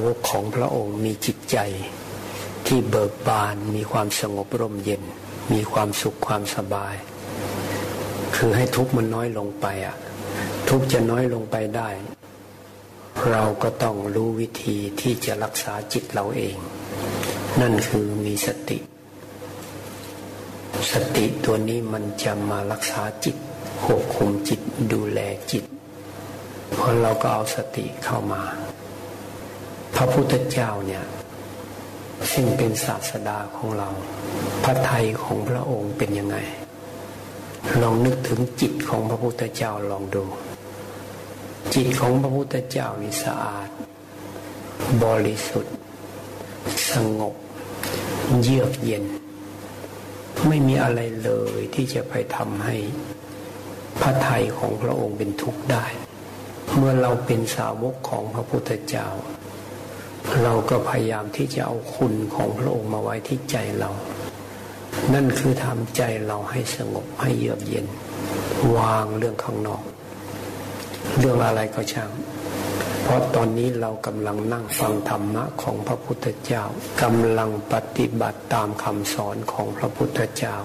าวกของพระองค์มีจิตใจ ที่เบิกบานมีความสงบร่มเย็น มีความสุขความสบาย คือให้ทุกข์มันน้อยลงไปอะทุกข์จะน้อยลงไปได้ เราก็ต้องรู้วิธีที่จะรักษาจิตเราเอง นั่นคือมีสติ สติตัวนี้มันจะมารักษาจิตควบคุมจิตดูแลจิตเพอเราก็เอาสติเข้ามา พระพุทธเจ้าเนี่ยซึ่งเป็นศาสดาของเรา พระไทยของพระองค์เป็นยังไง ลองนึกถึงจิตของพระพุทธเจ้าลองดู จิตของพระพุทธเจ้านี่สะอาด บริสุทธิ์ สงบ เยือกเย็น ไม่มีอะไรเลยที่จะไปทำให้พระไทยของพระองค์เป็นทุกข์ได้ เมื่อเราเป็นสาวกของพระพุทธเจ้า เราก็พยายามที่จะเอาคุณของพระองค์มาไว้ที่ใจเรา นั่นคือทำใจเราให้สงบให้เยือกเย็น วางเรื่องข้างนอก เรื่องอะไรก็ช่าง เพราะตอนนี้เรากำลังนั่งฟังธรรมะของพระพุทธเจ้ากำลังปฏิบัติตามคำสอนของพระพุทธเจ้า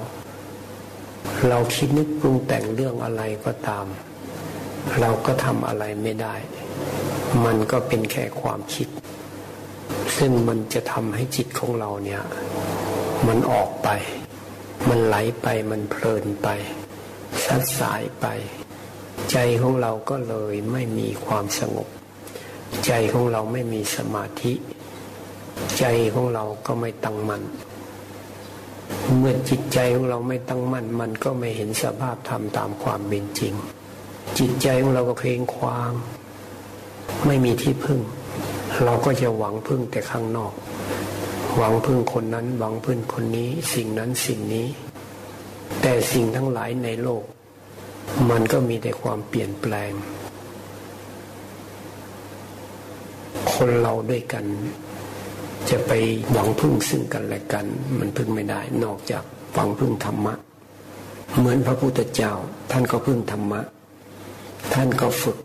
เราคิดนึกปรุงแต่งเรื่องอะไรก็ตาม เราก็ทำอะไรไม่ได้ มันก็เป็นแค่ความคิด ซึ่งมันจะทำให้จิตของเราเนี่ย มันออกไป มันไหลไปมันเพลินไปสัดสายไป ใจของเราก็เลยไม่มีความสงบ ใจของเราไม่มีสมาธิ ใจของเราก็ไม่ตั้งมัน่นเมื่อจิตใจของเราไม่ตั้งมั่น มันก็ไม่เห็นสภาพธรรมตามความเป็นจริง จิตใจของเราก็เพลงควาง ไม่มีที่พึ่ง เราก็จะหวังพึ่งแต่ข้างนอก หวังพึ่งคนนั้น หวังพึ่งคนนี้ สิ่งนั้นสิ่งนี้ แต่สิ่งทั้งหลายในโลก มันก็มีแต่ความเปลี่ยนแปลง คนเราด้วยกัน จะไปหวังพึ่งซึ่งกันและกัน มันพึ่งไม่ได้ นอกจากฟังพึ่งธรรมะ เหมือนพระพุทธเจ้า ท่านก็พึ่งธรรมะ ท่านก็ฝึก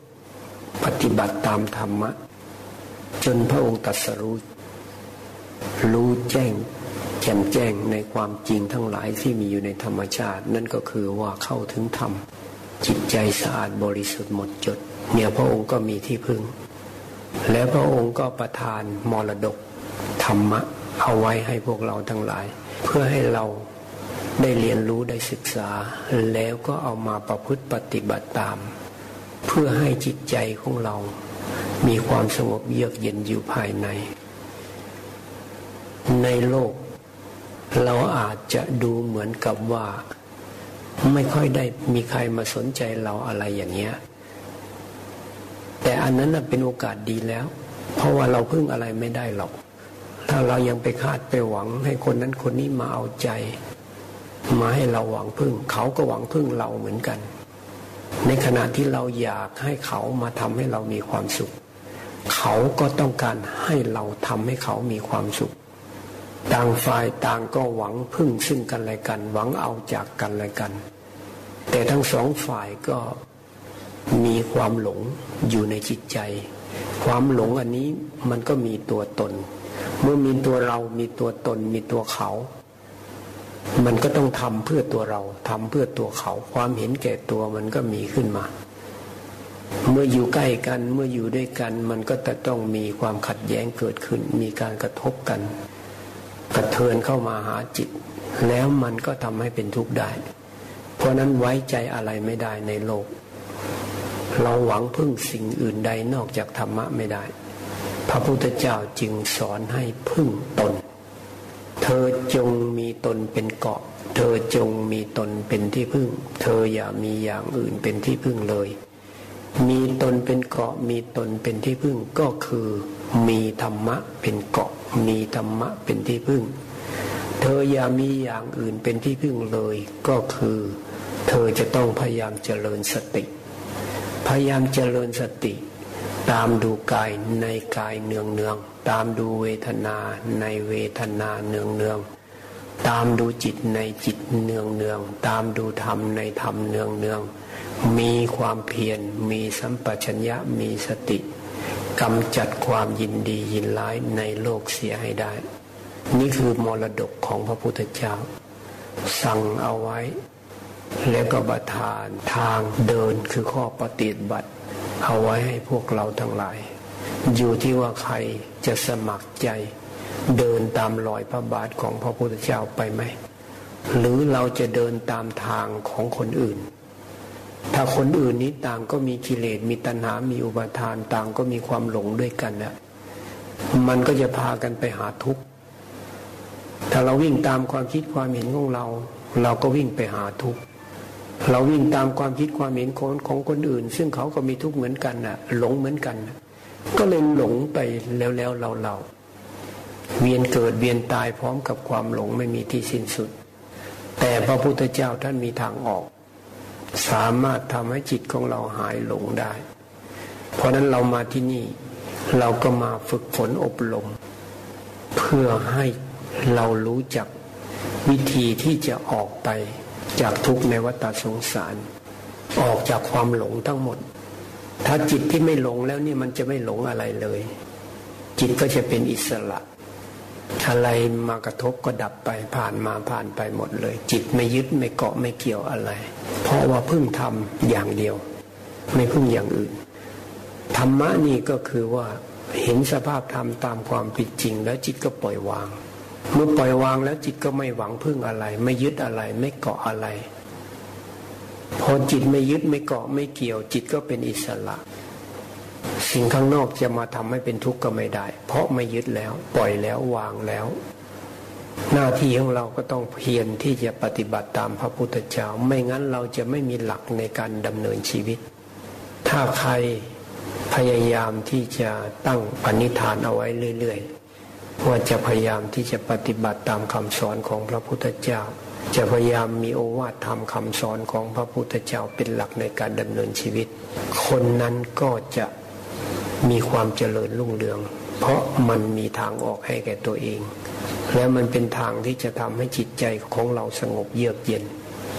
ปฏิบัติตามธรรมะ จนพระองค์ตรัสรู้รู้แจ้งแจ่มแจ้งในความจริงทั้งหลายที่มีอยู่ในธรรมชาติ นั่นก็คือว่าเข้าถึงธรรม จิตใจสะอาดบริสุทธิ์หมดจด เนี่ยพระองค์ก็มีที่พึ่ง แล้วพระองค์ก็ประทานมรดกธรรมะเอาไว้ให้พวกเราทั้งหลาย เพื่อให้เราได้เรียนรู้ได้ศึกษา แล้วก็เอามาประพฤติปฏิบัติตาม เพื่อให้จิตใจของเรา มีความสงบเยือกเย็นอยู่ภายใน ในโลก เราอาจจะดูเหมือนกับว่า ไม่ค่อยได้มีใครมาสนใจเราอะไรอย่างเงี้ย แต่อันนั้นเป็นโอกาสดีแล้ว เพราะว่าเราพึ่งอะไรไม่ได้หรอก ถ้าเรายังไปคาดไปหวังให้คนนั้นคนนี้มาเอาใจ มาให้เราหวังพึ่ง เขาก็หวังพึ่งเราเหมือนกัน ในขณะที่เราอยากให้เขามาทำให้เรามีความสุข เขาก็ต้องการให้เราทำให้เขามีความสุข ต่างฝ่ายต่างก็หวังพึ่งซึ่งกันและกัน หวังเอาจากกันและกัน แต่ทั้งสองฝ่ายก็มีความหลงอยู่ในจิตใจ ความหลงอันนี้มันก็มีตัวตน เมื่อมีตัวเรามีตัวตน มีตัวเขา มันก็ต้องทำเพื่อตัวเราทำเพื่อตัวเขา ความเห็นแก่ตัวมันก็มีขึ้นมา เมื่ออยู่ใกล้กันเมื่ออยู่ด้วยกัน มันก็จะต้องมีความขัดแย้งเกิดขึ้น มีการกระทบกัน กระเทือนเข้ามาหาจิต แล้วมันก็ทำให้เป็นทุกข์ได้ เพราะนั้นไว้ใจอะไรไม่ได้ในโลก เราหวังพึ่งสิ่งอื่นใดนอกจากธรรมะไม่ได้ พระพุทธเจ้าจึงสอนให้พึ่งตน จงมีตนเป็นเกาะ เธอจงมีตนเป็นที่พึ่ง เธออย่ามีอย่างอื่นเป็นที่พึ่งเลย มีตนเป็นเกาะ มีตนเป็นที่พึ่งก็คือ มีธรรมะเป็นเกาะ มีธรรมะเป็นที่พึ่ง เธออย่ามีอย่างอื่นเป็นที่พึ่งเลย ก็คือ เธอจะต้องพยายามเจริญสติ พยายามเจริญสติตามดูกายในกายเนืองเนือง ตามดูเวทนาในเวทนาเนืองเนือง ตามดูจิตในจิตเนืองเนืองตามดูธรรมในธรรมเนืองเนืองมีความเพียรมีสัมปชัญญะมีสติกำจัดความยินดียินร้ายในโลกเสียให้ได้ นี่คือมรดกของพระพุทธเจ้า สั่งเอาไว้ แล้วก็ประทานทางเดินคือข้อปฏิบัติ เอาไว้ให้พวกเราทั้งหลาย อยู่ที่ว่าใครจะสมัครใจ เดินตามรอยพระบาทของพระพุทธเจ้าไปไหม หรือเราจะเดินตามทางของคนอื่น ถ้าคนอื่นนี้ต่างก็มีกิเลสมีตัณหา มีอุปาทานต่างก็มีความหลงด้วยกันนะมันก็จะพากันไปหาทุกข์ ถ้าเราวิ่งตามความคิดความเห็นของเรา เราก็วิ่งไปหาทุกข์เราวิ่งตามความคิดความเห็นของของคนอื่น ซึ่งเขาก็มีทุกข์เหมือนกันน่ะ หลงเหมือนกันนะก็เลยหลงไปแล้วแล้วเราเรา เวียนเกิดเวียนตายพร้อมกับความหลงไม่มีที่สิ้นสุด แต่พระพุทธเจ้าท่านมีทางออก สามารถทำให้จิตของเราหายหลงได้ เพราะนั้นเรามาที่นี่ เราก็มาฝึกฝนอบรม เพื่อให้เรารู้จักวิธีที่จะออกไปจากทุกข์ในวัฏสงสาร ออกจากความหลงทั้งหมด ถ้าจิตที่ไม่หลงแล้วนี่มันจะไม่หลงอะไรเลย จิตก็จะเป็นอิสระ อะไรมากระทบก็ดับไปผ่านมาผ่านไปหมดเลย จิตไม่ยึดไม่เกาะไม่เกี่ยวอะไร เพราะว่าพึ่งทำอย่างเดียว ไม่พึ่งอย่างอื่น ธรรมะนี่ก็คือว่าเห็นสภาพธรรมตามความเป็นจริง แล้วจิตก็ปล่อยวาง เมื่อปล่อยวางแล้วจิตก็ไม่หวังพึ่งอะไร ไม่ยึดอะไรไม่เกาะอะไร พอจิตไม่ยึดไม่เกาะไม่เกี่ยว จิตก็เป็นอิสระ สิ่งข้างนอกจะมาทำให้เป็นทุกข์ก็ไม่ได้ เพราะไม่ยึดแล้ว ปล่อยแล้ววางแล้ว หน้าที่ของเราก็ต้องเพียรที่จะปฏิบัติตามพระพุทธเจ้า ไม่งั้นเราจะไม่มีหลักในการดำเนินชีวิต ถ้าใครพยายามที่จะตั้งปณิธานเอาไว้เรื่อยๆว่าจะพยายามที่จะปฏิบัติตามคำสอนของพระพุทธเจ้า จะพยายามมีโอวาทธรรมคำสอนของพระพุทธเจ้าเป็นหลักในการดำเนินชีวิต คนนั้นก็จะ มีความเจริญรุ่งเรือง เพราะมันมีทางออกให้แก่ตัวเอง และมันเป็นทางที่จะทำให้จิตใจของเราสงบเยือกเย็น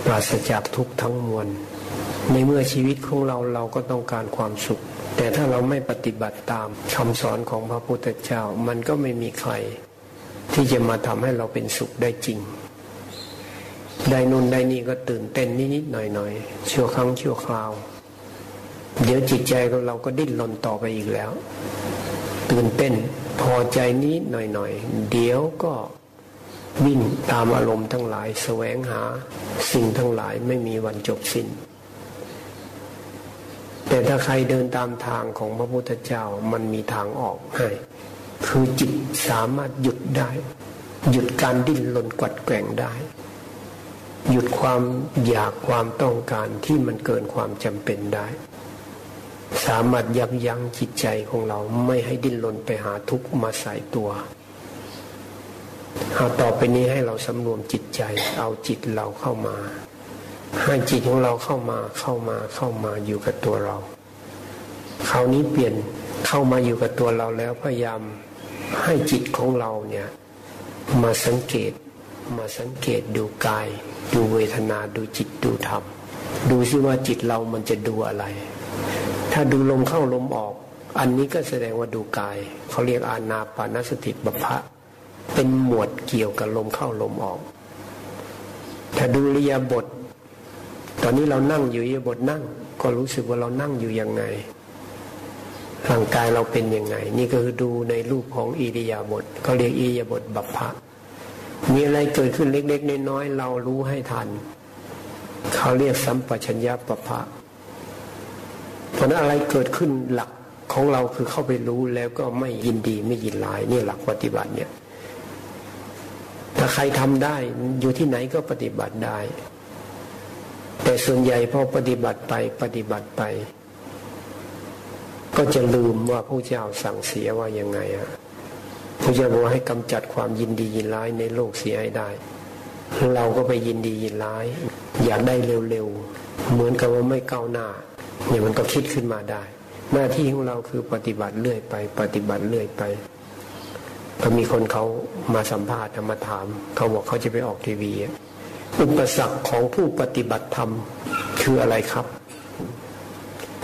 ปราศจากทุกข์ทั้งมวลในเมื่อชีวิตของเราเราก็ต้องการความสุข แต่ถ้าเราไม่ปฏิบัติตามคำสอนของพระพุทธเจ้า มันก็ไม่มีใคร ที่จะมาทำให้เราเป็นสุขได้จริง ได้นุนได้นี่ก็ตื่นเต้นนิดๆหน่อยๆชั่วครั้งชั่วคราว เดี๋ยวจิตใจของเราก็ดิ้นรนต่อไปอีกแล้ว ตื่นเต้นพอใจนี้หน่อยๆ เดี๋ยวก็วิ่งตามอารมณ์ทั้งหลาย แสวงหาสิ่งทั้งหลายไม่มีวันจบสิ้น แต่ถ้าใครเดินตามทางของพระพุทธเจ้ามันมีทางออกให้คือจิตสามารถหยุดได้ หยุดการดิ้นรนกวัดแกงได้ หยุดความอยากความต้องการที่มันเกินความจำเป็นได้ สามารถยับยั้งจิตใจของเราไม่ให้ดิ้นรนไปหาทุกข์มาใส่ตัวเอาต่อไปนี้ให้เราสำรวมจิตใจ เอาจิตเราเข้ามาให้จิตของเราเข้ามาเข้ามาเข้ามาอยู่กับตัวเรา คราวนี้เปลี่ยนเข้ามาอยู่กับตัวเราแล้วพยายามให้จิตของเราเนี่ยมาสังเกต มาสังเกตดูกาย ดูเวทนาดูจิตดูธรรม ดูซิว่าจิตเรามันจะดูอะไร ถ้าดูลมเข้าลมออก อันนี้ก็แสดงว่าดูกาย เขาเรียกอานาปานสติบัพะเป็นหมวดเกี่ยวกับลมเข้าลมออก ถ้าดูริยบท ตอนนี้เรานั่งอยู่ริยบทนั่ง ก็รู้สึกว่าเรานั่งอยู่ยังไงร่างกายเราเป็นยังไง นี่ก็คือดูในรูปของอิริยาบถเขาเรียกอิริยาบถบัพพะมีอะไรเกิดขึ้นเล็กๆน้อยๆเรารู้ให้ทัน เขาเรียกสัมปชัญญะปภะ เพราะนั้นอะไรเกิดขึ้นหลักของเราคือเข้าไปรู้แล้วก็ไม่ยินดีไม่ยินร้ายนี่หลักปฏิบัติเนี่ยถ้าใครทำได้อยู่ที่ไหนก็ปฏิบัติได้ แต่ส่วนใหญ่พอปฏิบัติไปปฏิบัติไป ก็จะลืมว่าพระเจ้าสั่งเสียว่ายังไงอะพระเจ้าบอกให้กำจัดความยินดียินร้ายในโลกเสียให้ได้ เราก็ไปยินดียินร้าย อยากได้เร็วๆเหมือนกับว่าไม่ก้าวหน้า เนี่ยมันก็คิดขึ้นมาได้ หน้าที่ของเราคือปฏิบัติเรื่อยไป ปฏิบัติเรื่อยไปพอมีคนเขามาสัมภาษณ์มาถาม เขาบอกเขาจะไปออกทีวีอุปสรรคของผู้ปฏิบัติธรรมคืออะไรครับ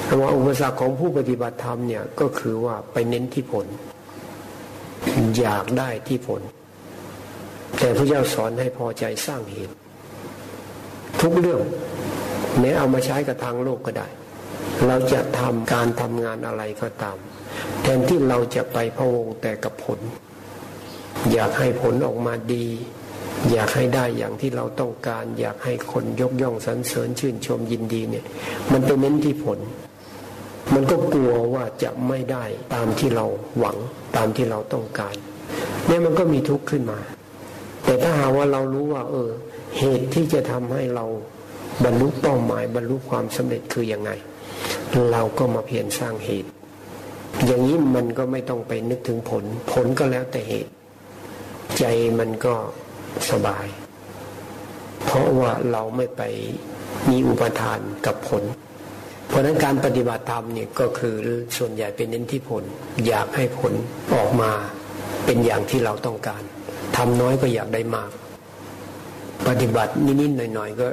คำว่าอุปสรรคของผู้ปฏิบัติธรรมเนี่ยก็คือว่าไปเน้นที่ผล อยากได้ที่ผล แต่พระเจ้าสอนให้พอใจสร้างเหตุ ทุกเรื่องแม้เอามาใช้กับทางโลกก็ได้ เราจะทำการทำงานอะไรก็ตาม แทนที่เราจะไปพะวงแต่กับผล อยากให้ผลออกมาดี อยากให้ได้อย่างที่เราต้องการ อยากให้คนยกย่องสรรเสริญชื่นชมยินดีเนี่ย มันไปเน้นที่ผล มันก็กลัวว่าจะไม่ได้ตามที่เราหวังตามที่เราต้องการเนี่ยมันก็มีทุกข์ขึ้นมา แต่ถ้าหาว่าเรารู้ว่า เออ เหตุที่จะทำให้เราบรรลุเป้าหมายบรรลุความสำเร็จคือยังไง เราก็มาเพียรสร้างเหตุ อย่างนี้มันก็ไม่ต้องไปนึกถึงผล ผลก็แล้วแต่เหตุ ใจมันก็สบาย เพราะว่าเราไม่ไปมีอุปทานกับผล เพราะนั้นการปฏิบัติธรรมเนี่ยก็คือส่วนใหญ่เป็นเน้นที่ผล อยากให้ผลออกมาเป็นอย่างที่เราต้องการทำน้อยก็อยากได้มาก ปฏิบัตินิดๆหน่อยๆก็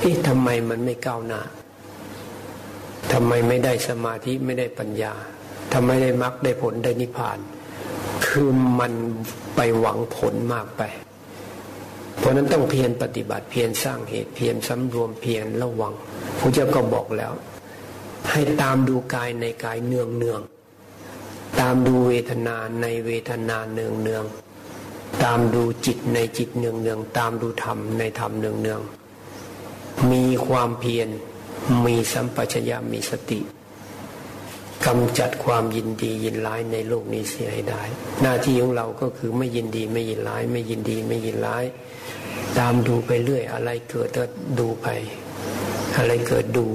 เอ๊ะทำไมมันไม่ก้าวหน้า ทำไมไม่ได้สมาธิไม่ได้ปัญญาทำไมได้มรรคได้ผลได้นิพพาน คือมันไปหวังผลมากไป เพราะนั้นต้องเพียรปฏิบัติเพียรสร้างเหตุเพียรสำรวมเพียรระวังพระเจ้าก็บอกแล้ว ให้ตามดูกายในกายเนืองเนืองตามดูเวทนาในเวทนาเนืองเนืองตามดูจิตในจิตเนืองเนืองตามดูธรรมในธรรมเนืองเนืองมีความเพียร มีสัมปชัญญะมีสติกำจัดความยินดียินร้ายในโลกนี้เสียให้ได้ หน้าที่ของเราก็คือไม่ยินดีไม่ยินร้าย ไม่ยินดีไม่ยินร้าย ตามดูไปเรื่อย อะไรเกิดก็ดูไป อะไรเกิดดู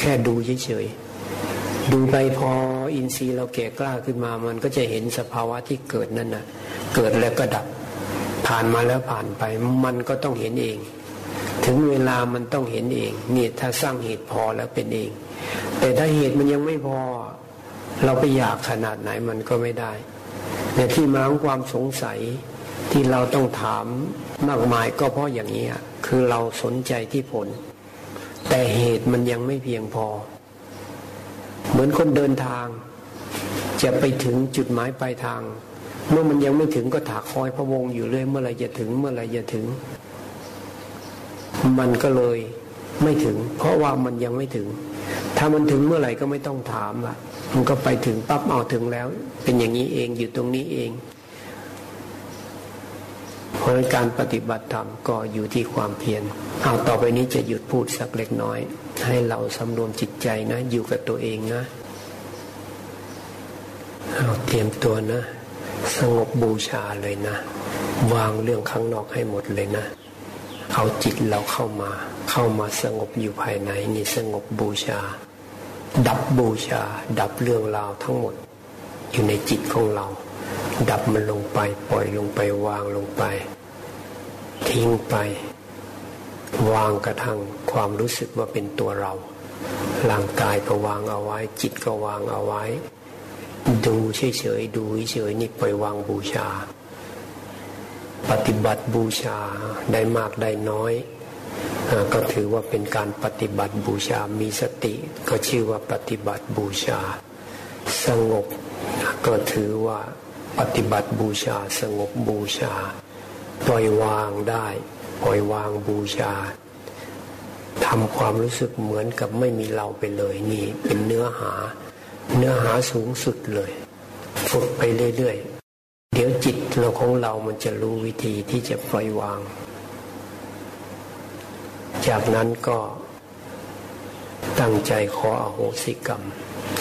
แค่ดูเฉยๆดูไปพออินทรีย์เราแก่กล้าขึ้นมามันก็จะเห็นสภาวะที่เกิดนั่นนะเกิดแล้วก็ดับ ผ่านมาแล้วผ่านไป มันก็ต้องเห็นเอง ถึงเวลามันต้องเห็นเองเนี่ยถ้าสร้างเหตุพอแล้วเป็นเอง แต่ถ้าเหตุมันยังไม่พอ เราไปอยากขนาดไหนมันก็ไม่ได้เนี่ยที่มาของความสงสัยที่เราต้องถามมากมายก็เพราะอย่างนี้คือเราสนใจที่ผล แต่เหตุมันยังไม่เพียงพอ เหมือนคนเดินทาง จะไปถึงจุดหมายปลายทาง เมื่อมันยังไม่ถึงก็ถากคอยพะวงอยู่เรื่อยเมื่อไรจะถึงเมื่อไรจะถึง มันก็เลยไม่ถึง เพราะว่ามันยังไม่ถึง ถ้ามันถึงเมื่อไหร่ก็ไม่ต้องถามละมันก็ไปถึงปั๊บเอาถึงแล้ว เป็นอย่างนี้เองอยู่ตรงนี้เองเพราะการปฏิบัติธรรมก็อยู่ที่ความเพียรเอาต่อไปนี้จะหยุดพูดสักเล็กน้อย ให้เราสำรวมจิตใจนะ อยู่กับตัวเองนะเอาเตรียมตัวนะ สงบบูชาเลยนะ วางเรื่องข้างนอกให้หมดเลยนะ เอาจิตเราเข้ามา เข้ามาสงบอยู่ภายในนี่สงบบูชา ดับบูชา ดับเรื่องราวทั้งหมด อยู่ในจิตของเรา ดับมันลงไปปล่อยลงไปวางลงไป ทิ้งไป วางกระทั่งความรู้สึกว่าเป็นตัวเราร่างกายก็วางเอาไว้ จิตก็วางเอาไว้ ดูเฉยๆดูเฉยๆนี่ปล่อยวางบูชา ปฏิบัติบูชาได้มากได้น้อย ก็ถือว่าเป็นการปฏิบัติบูชา มีสติ ก็ชื่อว่าปฏิบัติบูชา สงบ ก็ถือว่าปฏิบัติบูชา สงบบูชา ปล่อยวางได้ปล่อยวางบูชาทำความรู้สึกเหมือนกับไม่มีเราไปเลยนี่เป็นเนื้อหา เนื้อหาสูงสุดเลย ฝึกไปเรื่อยๆ เดี๋ยวจิตเราของเรามันจะรู้วิธีที่จะปล่อยวาง จากนั้นก็ตั้งใจขออโหสิกรรม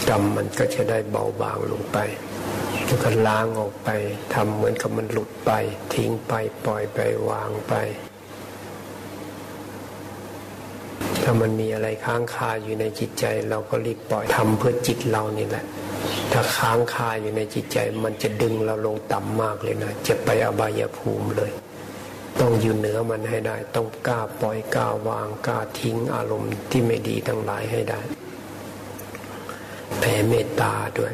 กรรมมันก็จะได้เบาบางลงไปแล้วก็ล้างออกไปทำเหมือนกับมันหลุดไป ทิ้งไปปล่อยไปวางไป ถ้ามันมีอะไรค้างคาอยู่ในจิตใจ เราก็รีบปล่อยทำเพื่อจิตเรานี่แหละ ถ้าค้างคาอยู่ในจิตใจ มันจะดึงเราลงต่ำมากเลยนะจะไปอบายภูมิเลย ต้องอยู่เหนือมันให้ได้ ต้องกล้าปล่อยกล้าวางกล้าทิ้งอารมณ์ที่ไม่ดีทั้งหลายให้ได้แผ่เมตตาด้วย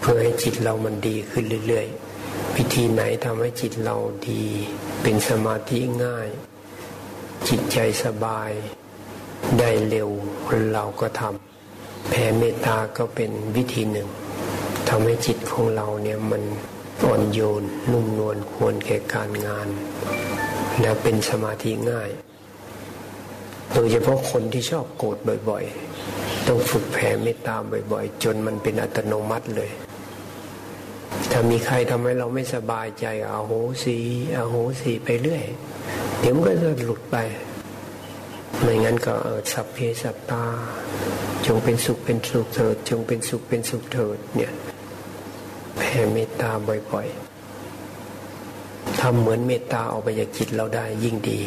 เพื่อให้จิตเรามันดีขึ้นเรื่อยๆพิธีไหนทำให้จิตเราดี เป็นสมาธิง่าย จิตใจสบาย ได้เร็วเราก็ทำแผ่เมตตาก็เป็นวิธีหนึ่ง ทำให้จิตของเราเนี่ยมันอ่อนโยนนุ่มนวลควรแก่การงาน และเป็นสมาธิง่าย โดยเฉพาะคนที่ชอบโกรธบ่อยๆ ต้องฝึกแผ่เมตตาบ่อยๆ จนมันเป็นอัตโนมัติเลย ถ้ามีใครทำให้เราไม่สบายใจอาโหสีอาโหสีไปเรื่อย เดี๋ยวมันก็จะหลุดไปไม่งั้นก็เออสัพเพสัตตา จงเป็นสุขเป็นสุขเถิด จงเป็นสุขเป็นสุขเถิดเนี่ย ผ่เมตตาบ่อยๆทำเหมือนเมตตาออกไปจากจิตเราได้ยิ่งดี